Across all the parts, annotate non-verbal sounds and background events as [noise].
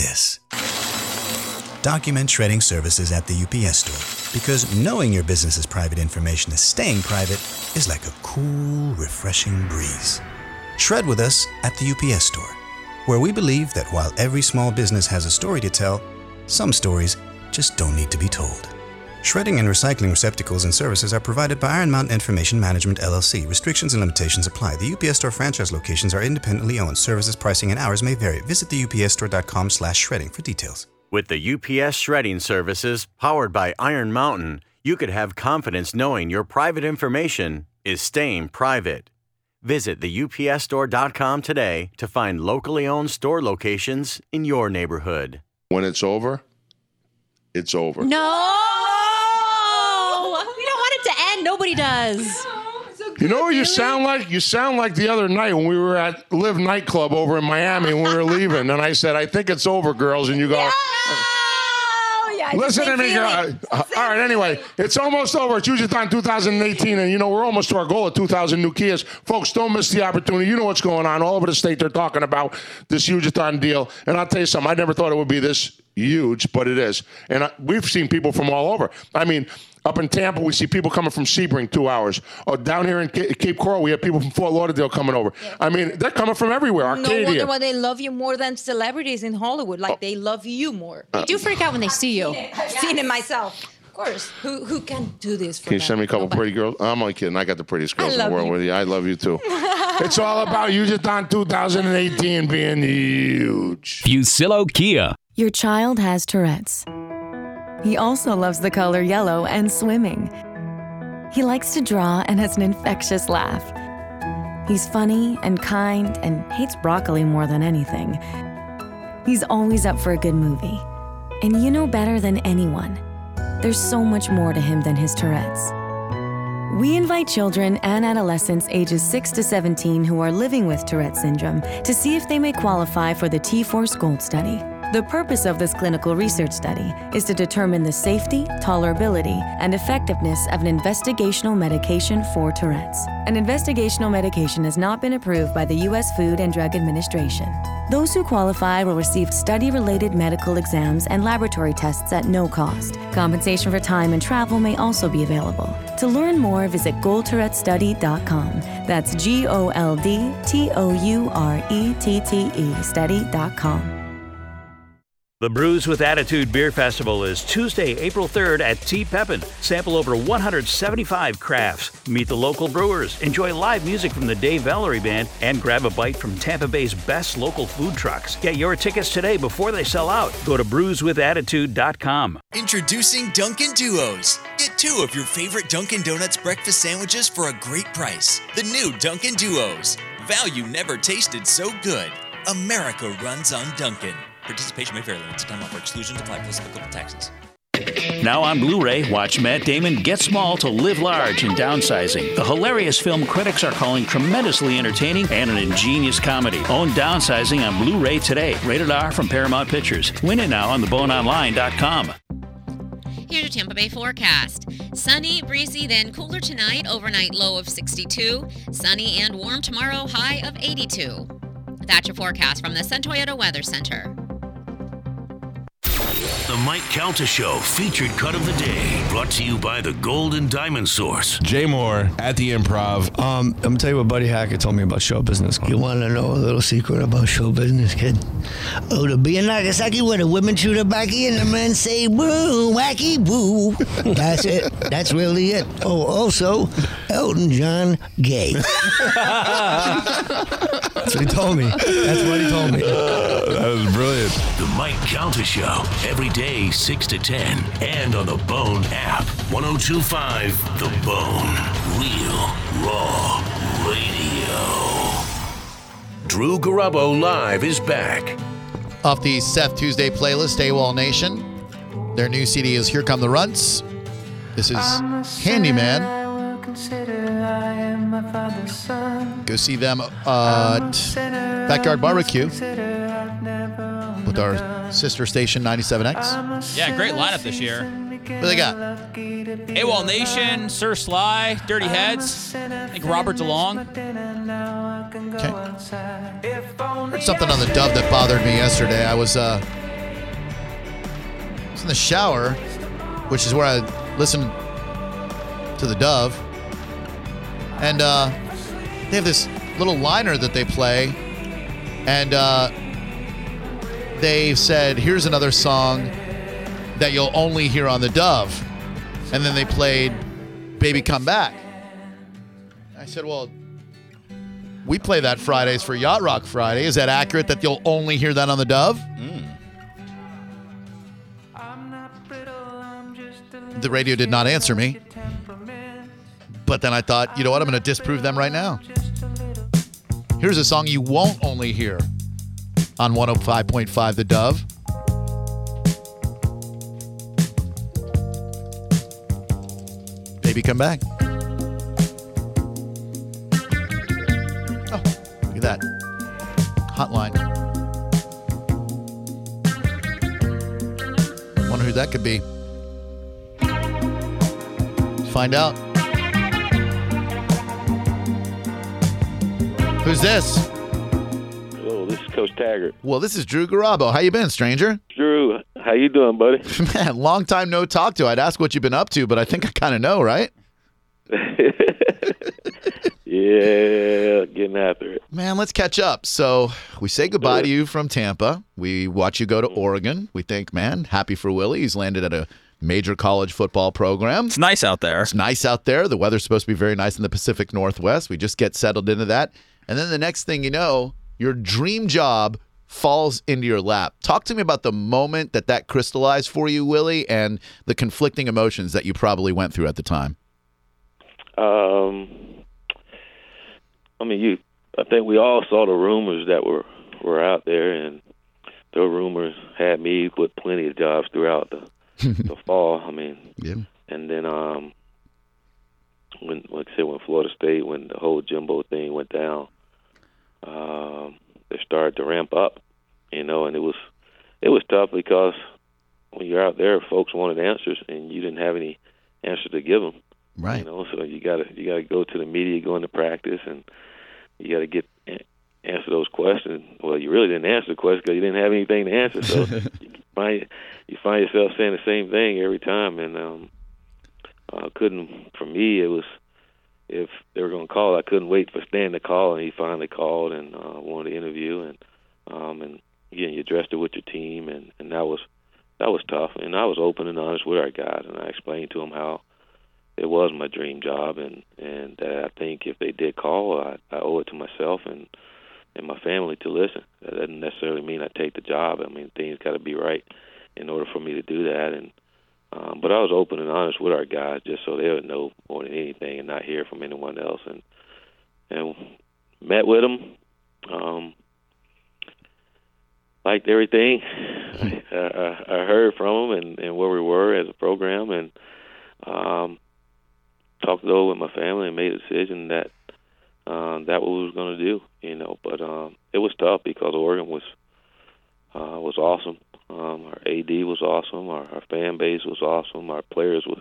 this. Document shredding services at the UPS store because knowing your business's private information is staying private is like a cool, refreshing breeze. Shred with us at the UPS store, where we believe that while every small business has a story to tell, some stories just don't need to be told. Shredding and recycling receptacles and services are provided by Iron Mountain Information Management LLC. Restrictions and limitations apply. The UPS Store franchise locations are independently owned. Services, pricing, and hours may vary. Visit the upsstore.com slash shredding for details. With the UPS shredding services powered by Iron Mountain, you could have confidence knowing your private information is staying private. Visit the upsstore.com today to find locally owned store locations in your neighborhood. When it's over, it's over. No! We don't want it to end. Nobody does. You know what you sound like? You sound like the other night when we were at Live nightclub over in Miami and we were leaving, and I said, "I think it's over, girls," and you go. Oh, yeah. Listen to me, girl. Uh, All right, anyway, it's almost over. It's Ujitan 2018, and you know, we're almost to our goal of 2,000 new Kias. Folks, don't miss the opportunity. You know what's going on. All over the state, they're talking about this Ujitan deal. And I'll tell you something, I never thought it would be this huge, but it is. And I, we've seen people from all over. I mean, up in Tampa, we see people coming from Sebring two hours. Oh, down here in Cape Coral, we have people from Fort Lauderdale coming over. I mean, they're coming from everywhere. No wonder why they love you more than celebrities in Hollywood. Like they love you more. Uh, They do freak out when they see you. I've seen it myself. Of course. Who who can do this for Can you them? send me a couple Nobody. pretty girls? I'm only kidding. I got the prettiest girls in the world you. with you. I love you too. [laughs] it's all about Ujitan 2018 being huge. Fuccillo Kia. Your child has Tourette's. He also loves the color yellow and swimming. He likes to draw and has an infectious laugh. He's funny and kind and hates broccoli more than anything. He's always up for a good movie. And you know better than anyone, there's so much more to him than his Tourette's. We invite children and adolescents ages 6 to 17 who are living with Tourette syndrome to see if they may qualify for the T Force Gold study. The purpose of this clinical research study is to determine the safety, tolerability, and effectiveness of an investigational medication for Tourette's. An investigational medication has not been approved by the U.S. Food and Drug Administration. Those who qualify will receive study related medical exams and laboratory tests at no cost. Compensation for time and travel may also be available. To learn more, visit goldtourettestudy.com. That's G O L D T O U R E T T E study.com. The Brews with Attitude Beer Festival is Tuesday, April 3rd at T. Pepin. Sample over 175 crafts. Meet the local brewers, enjoy live music from the Dave Valerie Band, and grab a bite from Tampa Bay's best local food trucks. Get your tickets today before they sell out. Go to brewswithattitude.com. Introducing Dunkin' Duos. Get two of your favorite Dunkin' Donuts breakfast sandwiches for a great price. The new Dunkin' Duos. Value never tasted so good. America runs on Dunkin'. Participation may vary. Limited time offer. Exclusions apply. Plus applicable taxes. Now on Blu ray, watch Matt Damon get small to live large in downsizing. The hilarious film critics are calling tremendously entertaining and an ingenious comedy. Own downsizing on Blu ray today. Rated R from Paramount Pictures. Win it now on theboneonline.com. Here's your Tampa Bay forecast. Sunny, breezy, then cooler tonight. Overnight low of 62. Sunny and warm tomorrow, high of 82. That's your forecast from the Sun Toyota Weather Center. The Mike Calta Show featured cut of the day, brought to you by the Golden Diamond Source. Jay Mohr at the Improv. Um, I'm gonna tell you what Buddy Hackett told me about show business. You want to know a little secret about show business, kid? Oh, to be in Nagasaki where the women chew tobacco and the men say boo, wacky boo. That's it. That's really it. Oh, also, Elton John gay. [laughs] That's what he told me. That's what he told me. Uh, that was brilliant. The Mike Calta Show, every day 6 to 10, and on the Bone app. 1025 The Bone. Real, raw radio. Drew Garabo Live is back. Off the Seth Tuesday playlist, AWOL Nation. Their new CD is Here Come the Runts. This is Handyman. Go see them at Backyard Barbecue with our sister station 97X. Yeah, great lineup this year. What they got? AWOL Nation, Sir Sly, Dirty Heads, I think Robert DeLong. Heard something on the Dove that bothered me yesterday. I was uh, was in the shower, which is where I listened to the Dove, and uh, they have this little liner that they play, and uh, they said, "Here's another song that you'll only hear on the Dove," and then they played "Baby Come Back." I said, "Well." We play that Fridays for Yacht Rock Friday. Is that accurate that you'll only hear that on the Dove? The radio did not answer me. But then I thought, you know what? I'm going to disprove them right now. Here's a song you won't only hear on 105.5 The Dove. Baby, come back. Oh, look at that. Hotline. Wonder who that could be. Find out. Who's this? Hello, this is Coach Taggart. Well, this is Drew Garabo. How you been, stranger? Drew, how you doing, buddy? [laughs] Man, long time no talk to. I'd ask what you've been up to, but I think I kind of know, right? [laughs] yeah, getting after it. Man, let's catch up. So we say goodbye to you from Tampa. We watch you go to mm-hmm. Oregon. We think, man, happy for Willie. He's landed at a major college football program. It's nice out there. It's nice out there. The weather's supposed to be very nice in the Pacific Northwest. We just get settled into that. And then the next thing you know, your dream job falls into your lap. Talk to me about the moment that that crystallized for you, Willie, and the conflicting emotions that you probably went through at the time. Um, I mean, you. I think we all saw the rumors that were were out there, and the rumors had me with plenty of jobs throughout the [laughs] the fall. I mean, yeah. And then um, when like I said, when Florida State, when the whole Jimbo thing went down, um, they started to ramp up, you know, and it was it was tough because when you're out there, folks wanted answers, and you didn't have any answers to give them. Right. You know, so you gotta you gotta go to the media, go into practice, and you gotta get answer those questions. Well, you really didn't answer the question because you didn't have anything to answer. So [laughs] you find you find yourself saying the same thing every time, and um, I couldn't. For me, it was if they were going to call, I couldn't wait for Stan to call, and he finally called and uh, wanted to interview, and um, and again, you addressed it with your team, and and that was that was tough, and I was open and honest with our guys, and I explained to them how it was my dream job, and and uh, I think if they did call, I, I owe it to myself and and my family to listen. That doesn't necessarily mean I take the job. I mean things got to be right in order for me to do that, and um, but I was open and honest with our guys just so they would know more than anything and not hear from anyone else, and and met with them. Um, liked everything [laughs] I, I, I heard from them and, and where we were as a program, and um, talked it over with my family and made a decision that um, that what we was going to do, you know. But um, it was tough because Oregon was uh, was awesome. Um, our AD was awesome. Our, our fan base was awesome. Our players was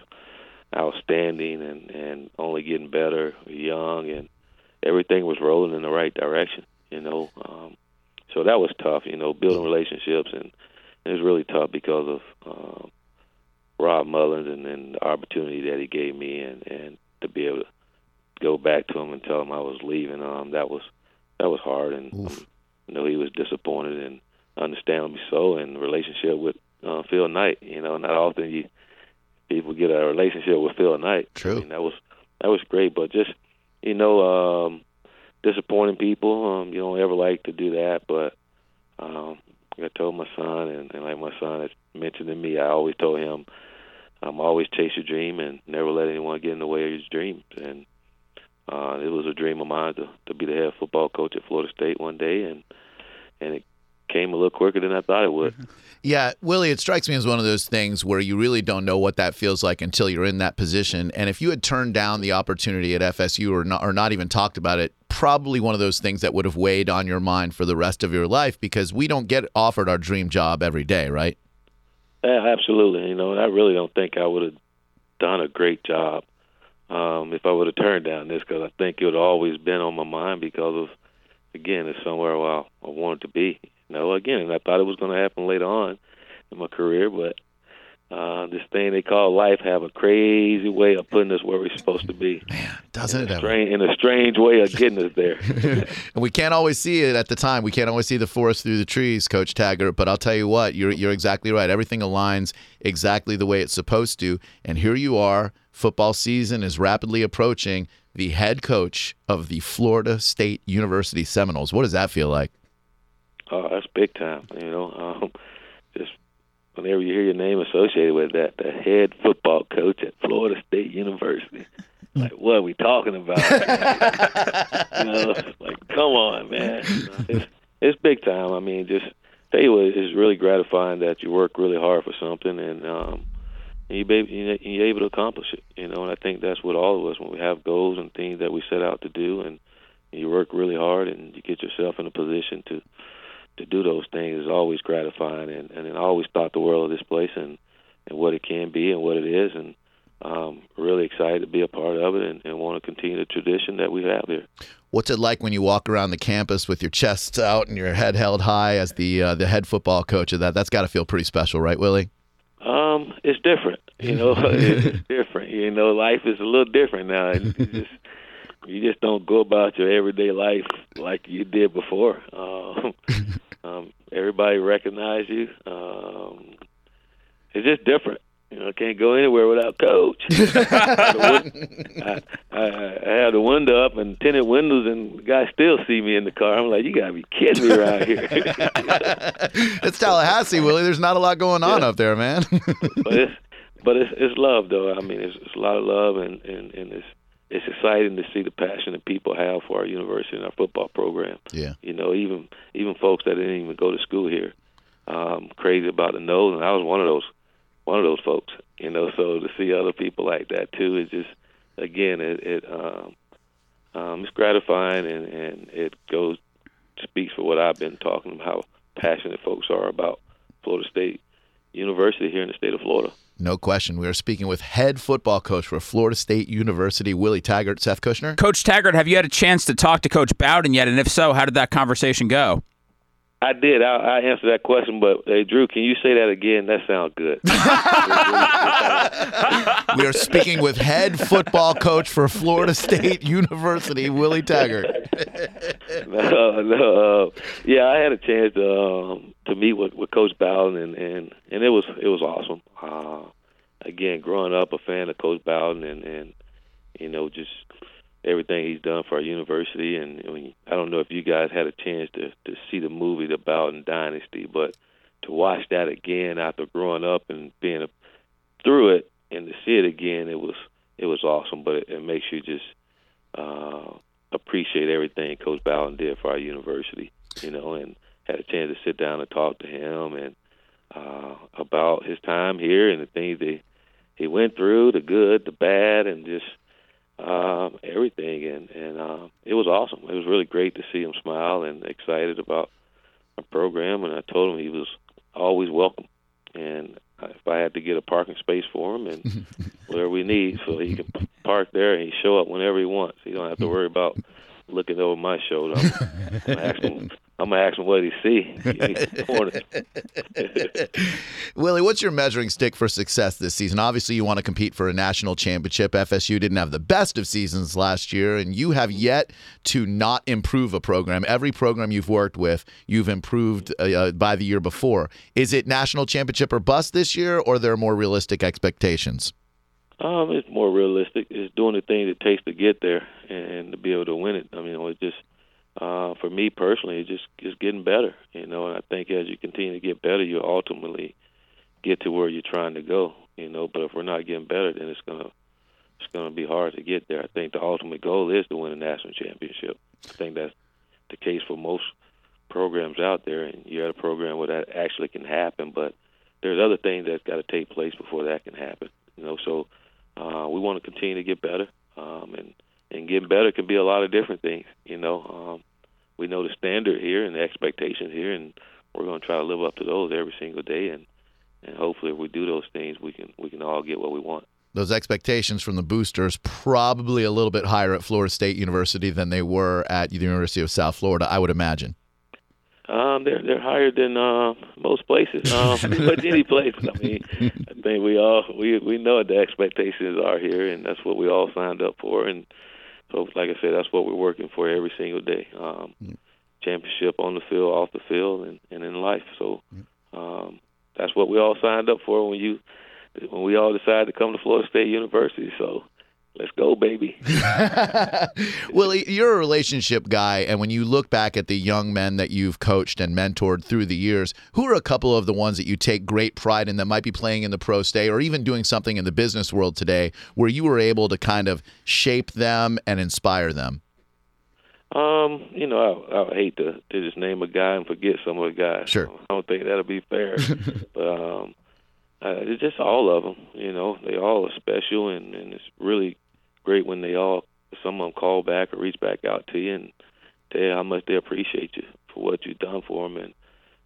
outstanding and and only getting better, young, and everything was rolling in the right direction, you know. Um, so that was tough, you know, building relationships, and it was really tough because of um, Rob Mullens and, and the opportunity that he gave me, and and to be able to go back to him and tell him I was leaving. Um, that was that was hard, and um, you know he was disappointed and understandably so. And relationship with uh, Phil Knight, you know, not often you people get a relationship with Phil Knight. True. I mean, that was that was great, but just you know, um, disappointing people. Um, you don't ever like to do that, but um, I told my son, and, and like my son has mentioned to me, I always told him, I'm always chase your dream and never let anyone get in the way of your dreams. And uh, it was a dream of mine to to be the head football coach at Florida State one day, and and it came a little quicker than I thought it would. Yeah, Willie, it strikes me as one of those things where you really don't know what that feels like until you're in that position. And if you had turned down the opportunity at FSU or not, or not even talked about it, probably one of those things that would have weighed on your mind for the rest of your life because we don't get offered our dream job every day, right? Yeah, absolutely. You know, and I really don't think I would have done a great job um, if I would have turned down this because I think it would have always been on my mind because of, again, it's somewhere where I, I wanted to be. You know, again, and I thought it was going to happen later on in my career, but uh, this thing they call life have a crazy way of putting us where we're supposed to be. Man, Doesn't it ever? Strange, in a strange way of getting us there. [laughs] and we can't always see it at the time. We can't always see the forest through the trees, Coach Taggart. But I'll tell you what, you're you're exactly right. Everything aligns exactly the way it's supposed to. And here you are. Football season is rapidly approaching. The head coach of the Florida State University Seminoles. What does that feel like? Oh, that's big time. You know, um, just whenever you hear your name associated with that, the head football coach at Florida State University. Like, what are we talking about? [laughs] you know, like, come on, man. It's, it's big time. I mean, just tell you what, it's really gratifying that you work really hard for something and um, and you be you- you're able to accomplish it. You know, and I think that's what all of us when we have goals and things that we set out to do, and you work really hard and you get yourself in a position to to do those things is always gratifying and and I always thought the world of this place and and what it can be and what it is and um really excited to be a part of it and, and want to continue the tradition that we have here. What's it like when you walk around the campus with your chest out and your head held high as the uh, the head football coach of that? That's got to feel pretty special, right, Willie? Um, it's different. You know, [laughs] [laughs] it's different. You know, life is a little different now. And you just you just don't go about your everyday life like you did before. Um, [laughs] um, everybody recognize you. Um, it's just different. You know, I can't go anywhere without coach. [laughs] I, I, I have the window up and tinted windows, and the guys still see me in the car. I'm like, you gotta be kidding me around here. [laughs] it's Tallahassee, Willie. There's not a lot going on up there, man. but it's but it's it's love though. I mean, it's, it's a lot of love, and and and it's it's exciting to see the passion that people have for our university and our football program. Yeah. You know, even even folks that didn't even go to school here, um, crazy about the Noles, and I was one of those one of those folks. You know, so to see other people like that too is just again it, it um, um, it's gratifying and and it goes speaks for what I've been talking about how passionate folks are about Florida State University here in the state of Florida. No question. We are speaking with head football coach for Florida State University, Willie Taggart, Seth Kushner. Coach Taggart, have you had a chance to talk to Coach Bowden yet? And if so, how did that conversation go? I did. I, I answered that question, but hey, Drew, can you say that again? That sounds good. [laughs] We are speaking with head football coach for Florida State University, Willie Taggart. [laughs] no, no. Uh, yeah, I had a chance to um, to meet with, with Coach Bowden, and, and and it was it was awesome. Uh, again, growing up a fan of Coach Bowden, and and you know just everything he's done for our university. And I, mean, I don't know if you guys had a chance to to see the movie The Bowden Dynasty, but to watch that again after growing up and being through it and to see it again, it was it was awesome. But it, it makes you just uh, appreciate everything Coach Bowden did for our university, you know, and had a chance to sit down and talk to him and uh, about his time here and the things that he went through, the good, the bad, and just um, everything. And and uh, it was awesome. It was really great to see him smile and excited about our program. And I told him he was always welcome. And if I had to get a parking space for him and [laughs] whatever we need, so he can park there and he show up whenever he wants. He don't have to worry about looking over my shoulder. I'm, I'm gonna ask him. I'm gonna ask him what he see. [laughs] Willie, what's your measuring stick for success this season? Obviously, you want to compete for a national championship. FSU didn't have the best of seasons last year, and you have yet to not improve a program. Every program you've worked with, you've improved uh, uh, by the year before. Is it national championship or bust this year, or are there more realistic expectations? Um, it's more realistic. It's doing the things it takes to get there and to be able to win it. I mean, it's just uh, for me personally, it's just just getting better. You know, and I think as you continue to get better, you ultimately get to where you're trying to go. You know, but if we're not getting better, then it's gonna it's gonna be hard to get there. I think the ultimate goal is to win a national championship. I think that's the case for most programs out there, and you're at a program where that actually can happen. But there's other things that's got to take place before that can happen. You know, so uh, we want to continue to get better, um, and and getting better can be a lot of different things. You know, um, we know the standard here and the expectations here, and we're going to try to live up to those every single day. And and hopefully, if we do those things, we can we can all get what we want. Those expectations from the boosters probably a little bit higher at Florida State University than they were at the University of South Florida, I would imagine. Um, they're they're higher than uh, most places, um, [laughs] but any place. I mean, I think we all we we know what the expectations are here, and that's what we all signed up for. And so, like I said, that's what we're working for every single day. Um, yeah. championship on the field, off the field, and, and in life. So um, that's what we all signed up for when you when we all decided to come to Florida State University. So let's go, baby. [laughs] [laughs] Well, you're a relationship guy, and when you look back at the young men that you've coached and mentored through the years, who are a couple of the ones that you take great pride in that might be playing in the pro state or even doing something in the business world today where you were able to kind of shape them and inspire them? Um, you know, I, I hate to, to just name a guy and forget some of the guys. Sure. I don't think that'll be fair. [laughs] but um, uh, it's just all of them. You know, they all are special, and, and it's really great when they all some of them call back or reach back out to you and tell you how much they appreciate you for what you've done for them. And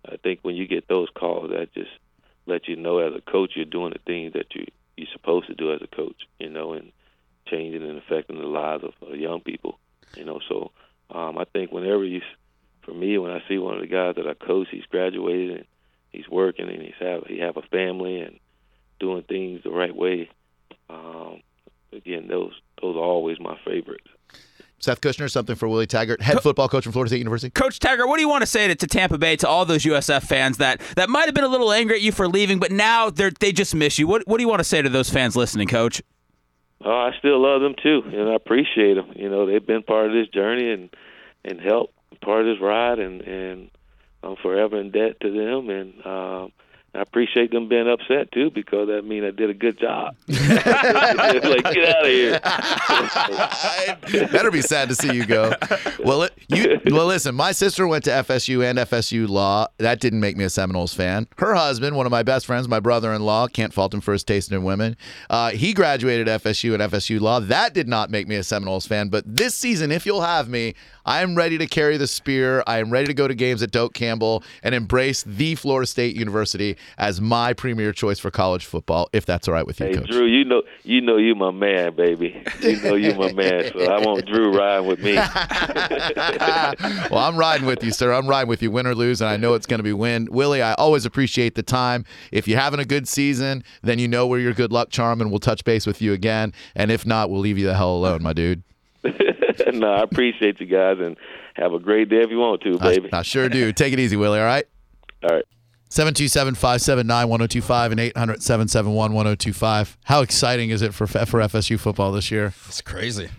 I think when you get those calls, that just let you know as a coach you're doing the things that you you're supposed to do as a coach. You know, and changing and affecting the lives of uh, young people. You know, so um, I think whenever you, for me, when I see one of the guys that I coach, he's graduated and he's working and he's have he have a family and doing things the right way. Um, again, those those are always my favorites. Seth Kushner, something for Willie Taggart, head football coach from Florida State University. Coach Taggart, what do you want to say to, to Tampa Bay, to all those USF fans that, that might have been a little angry at you for leaving, but now they they just miss you? What what do you want to say to those fans listening, Coach? Oh, I still love them too, and I appreciate them. You know, they've been part of this journey and and helped part of this ride, and and I'm forever in debt to them. And um, I appreciate them being upset too, because that means I did a good job. [laughs] like, get out of here. Better be sad to see you go. Well, it, you well listen. My sister went to FSU and FSU law. That didn't make me a Seminoles fan. Her husband, one of my best friends, my brother-in-law, can't fault him for his taste in women. Uh, he graduated FSU and FSU law. That did not make me a Seminoles fan. But this season, if you'll have me, I am ready to carry the spear. I am ready to go to games at Doak Campbell and embrace the Florida State University as my premier choice for college football. If that's all right with you, Hey Coach. Drew, you know you know you my man, baby. You know you my man, so I want Drew riding with me. [laughs] well, I'm riding with you, sir. I'm riding with you, win or lose, and I know it's going to be win. Willie, I always appreciate the time. If you're having a good season, then you know we're your good luck charm, and we'll touch base with you again. And if not, we'll leave you the hell alone, my dude. [laughs] no, I appreciate you guys and have a great day if you want to, baby. I sure do. Take it easy, Willie, all right? All right. 727 579 1025 and 800 771 1025. How exciting is it for, for FSU football this year? It's crazy.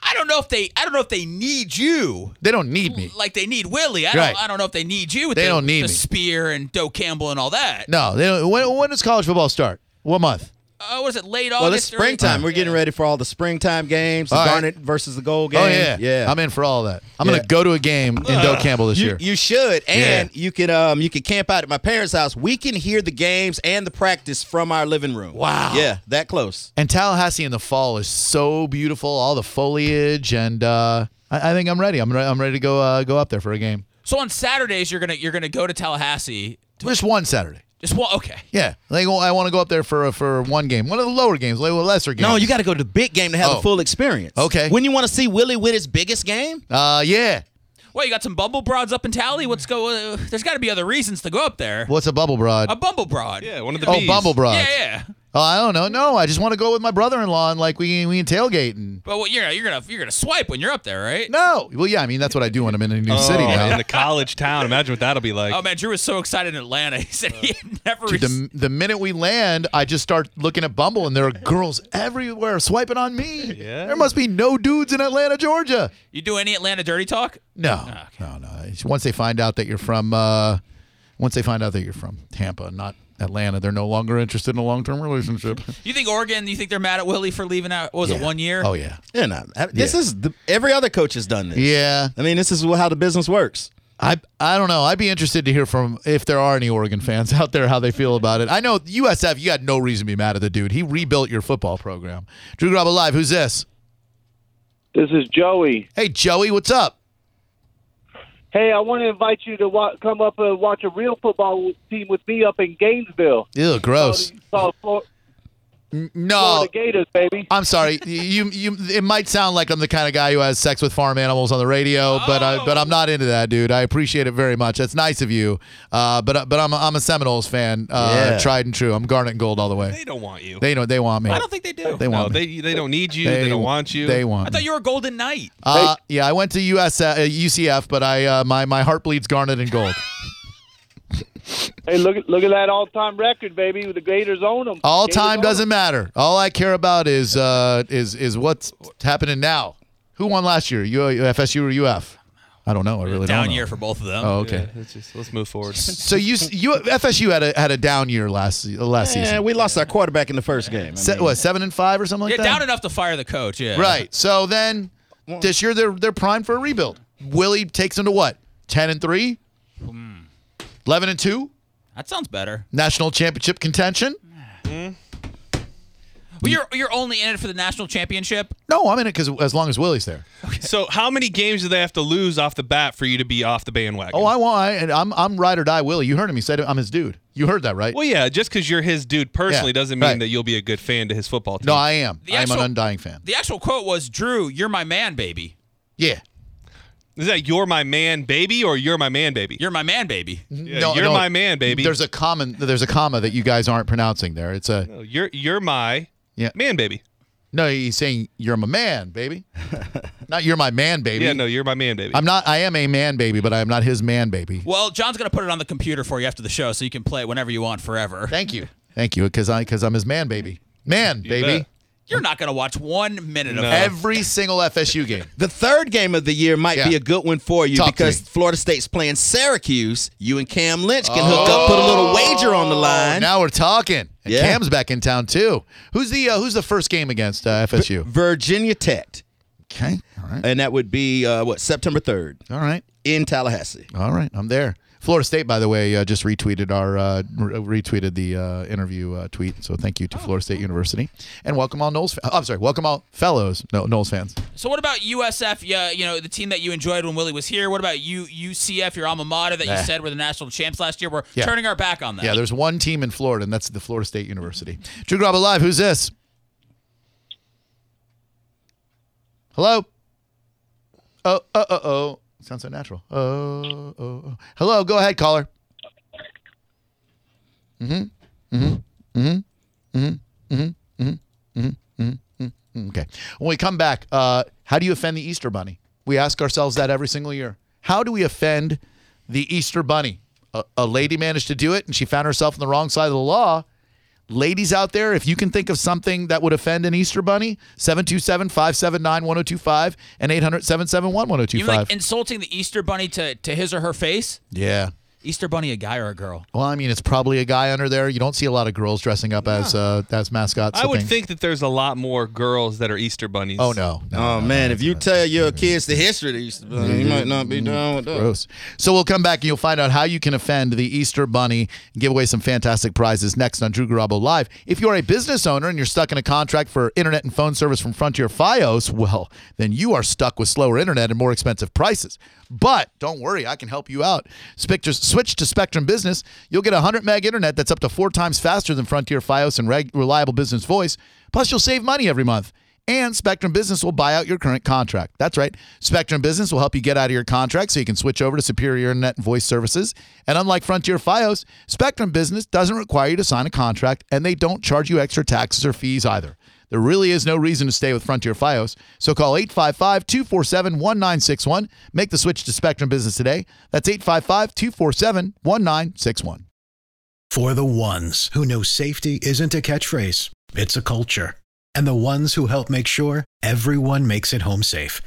I don't know if they I don't know if they need you They don't need me. like they need Willie. I Right. don't I don't know if they need you with They the, don't need the me. spear and Doak Campbell and all that. No, they don't. When, when does college football start? What month? Uh, was it late Well, it's August? or- springtime. We're getting ready for all the springtime games. The All right. Garnet versus the Gold game. Oh, yeah. yeah. I'm in for all that. I'm Yeah. going to go to a game in Doak Campbell this you, year. You should, and Yeah. you can um you can camp out at my parents' house. We can hear the games and the practice from our living room. Wow. Yeah, that close. And Tallahassee in the fall is so beautiful, all the foliage, and uh, I, I think I'm ready. I'm, re- I'm ready to go uh, go up there for a game. So on Saturdays you're gonna you're gonna go to Tallahassee. Just one Saturday. Just one. Okay. Yeah, like well, I want to go up there for for one game, one of the lower games, like a lesser games. No, you got to go to the big game to have Oh. the full experience. Okay. When you want to see Willie win his biggest game? Uh, yeah. Well, you got some Bumble Broads up in Tally. What's go? Uh, there's got to be other reasons to go up there. What's a bubble broad? A Bumble Broad. Yeah, one of the oh, bees. bumble broad. Yeah, yeah. Oh, I don't know. No, I just want to go with my brother-in-law and like we we can tailgate and. But what, you're you're gonna you're gonna swipe when you're up there, right? No, well, yeah. I mean, that's what I do when I'm in a new Oh, city now. in the college town. Imagine what that'll be like. Oh man, Drew was so excited in Atlanta. [laughs] He said he had never. Dude, the, the minute we land, I just start looking at Bumble, and there are girls everywhere swiping on me. Yeah. There must be no dudes in Atlanta, Georgia. you do any Atlanta dirty talk? No, no, no. Once they find out that you're from, uh, once they find out that you're from Tampa, not Atlanta, they're no longer interested in a long-term relationship. [laughs] You think Oregon? You think they're mad at Willie for leaving out? What was it one year? Oh yeah, Yeah, no, this Yeah. is the, every other coach has done this. yeah. I mean, this is how the business works. I I don't know. I'd be interested to hear from if there are any Oregon fans [laughs] out there how they feel about it. I know USF. You got no reason to be mad at the dude. He rebuilt your football program. Drew Garabo live. Who's this? This is Joey. Hey Joey, what's up? Hey, I want to invite you to wa- come up and watch a real football team with me up in Gainesville. Ew, gross. Called Flor- No, the Gators, baby. I'm sorry. [laughs] You, you, it might sound like I'm the kind of guy who has sex with farm animals on the radio, but I, but I'm not into that, dude. I appreciate it very much. That's nice of you. Uh, but but I'm a, I'm a Seminoles fan, uh, Yeah. tried and true. I'm Garnet and Gold all the way. They don't want you. They know they want me. I don't think they do. They want no, me. they they don't need you. They, don't want you. They want. I thought you were a Golden Knight. Uh, yeah, I went to US uh, UCF, but I uh, my my heart bleeds Garnet and Gold. [laughs] Hey, look at look at that all-time record, baby. The Gators own them. All time doesn't matter. All I care about is uh, is is what's happening now. Who won last year? U- FSU or UF? I don't know. I really don't Down know. year for both of them. Oh, okay. Yeah, let's just let's move forward. [laughs] So you, you FSU had a had a down year last last Yeah, season. we lost our quarterback in the first game. I Se- mean- what seven and five or something like that? yeah, that? down enough to fire the coach. Yeah. Right. So then this year they're they're primed for a rebuild. Willie takes them to what? Ten and three. Eleven and two. That sounds better. National championship contention. Well, you're you're only in it for the national championship. No, I'm in it because as long as Willie's there. Okay. So how many games do they have to lose off the bat for you to be off the bandwagon? Oh, I want. I, and I'm I'm ride or die Willie. You heard him. He said I'm his dude. You heard that, right? Well, yeah, just because you're his dude personally Yeah, doesn't mean right. that you'll be a good fan to his football team. No, I am. The I'm an undying fan. The actual quote was, "Drew, you're my man, baby. Yeah. Is that you're my man, baby, or you're my man, baby? You're my man, baby." Yeah, No, you're no, my man, baby. There's a common. There's a comma that you guys aren't pronouncing there. It's a. No, you're you're my Yeah. man, baby. No, he's saying you're my man, baby. [laughs] not you're my man, baby. Yeah, no, you're my man, baby. I'm not. I am a man, baby, but I am not his man, baby. Well, John's gonna put it on the computer for you after the show, so you can play it whenever you want, forever. Thank you. Thank you, because I because I'm his man, baby. Man, baby. bet. You're not gonna watch one minute of No. it. Every single FSU game. The third game of the year might Yeah. be a good one for you Talk because. Florida State's playing Syracuse. You and Cam Lynch can hook up, put a little wager on the line. Now we're talking. And Yeah. Cam's back in town too. Who's the uh, Who's the first game against uh, FSU? Virginia Tech, Okay. All right. and that would be uh, what September third All right. in Tallahassee. All right. I'm there. Florida State, by the way, uh, just retweeted our uh, re- retweeted the uh, interview uh, tweet. So thank you to Florida State University, and welcome all Noles. Fa- I'm sorry, welcome all fellows no, Noles fans. So what about USF? Yeah, you know the team that you enjoyed when Willie was here. What about you, UCF, your alma mater that you said were the national champs last year? We're Yeah. turning our back on that. Yeah, there's one team in Florida, and that's the Florida State University. Drew Garabo Live. Who's this? Hello. Oh, oh, oh, oh. Sounds so natural. Oh, oh, oh. Hello. Go ahead, caller. Mm-hmm. Mm-hmm. Mm-hmm. Mm-hmm. Mm-hmm. Mm-hmm. Mm-hmm. Mm-hmm. Okay. When we come back, uh, how do you offend the Easter Bunny? We ask ourselves that every single year. How do we offend the Easter Bunny? A, a lady managed to do it, and she found herself on the wrong side of the law. Ladies out there, if you can think of something that would offend an Easter Bunny, 727 579 1025 and 800 771 You mean like insulting the Easter Bunny to, to his or her face? Yeah. Easter Bunny, a guy or a girl? Well, I mean, it's probably a guy under there. You don't see a lot of girls dressing up as uh, as mascots. I would think that there's a lot more girls that are Easter bunnies. Oh no! oh man, if you tell your kids the history of the Easter Bunny, you might not be down with that. Gross. So we'll come back and you'll find out how you can offend the Easter Bunny and give away some fantastic prizes next on Drew Garabo Live. If you're a business owner and you're stuck in a contract for internet and phone service from Frontier Fios, well, then you are stuck with slower internet and more expensive prices. But don't worry, I can help you out. Spectre, switch to Spectrum Business. You'll get 100 meg internet that's up to four times faster than Frontier Fios and reg- reliable business voice. Plus, you'll save money every month. And Spectrum Business will buy out your current contract. That's right. Spectrum Business will help you get out of your contract so you can switch over to superior internet and voice services. And unlike Frontier Fios, Spectrum Business doesn't require you to sign a contract and they don't charge you extra taxes or fees either. There really is no reason to stay with Frontier Fios. So call 855 247 1961. Make the switch to Spectrum Business today. That's 855 247 1961. For the ones who know safety isn't a catchphrase, it's a culture. And the ones who help make sure everyone makes it home safe.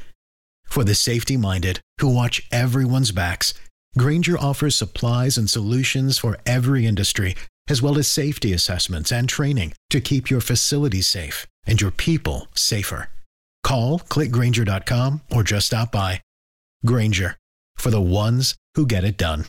For the safety minded who watch everyone's backs, Grainger offers supplies and solutions for every industry, as well as safety assessments and training to keep your facilities safe and your people safer. Call clickgrainger.com or just stop by. Grainger for the ones who get it done.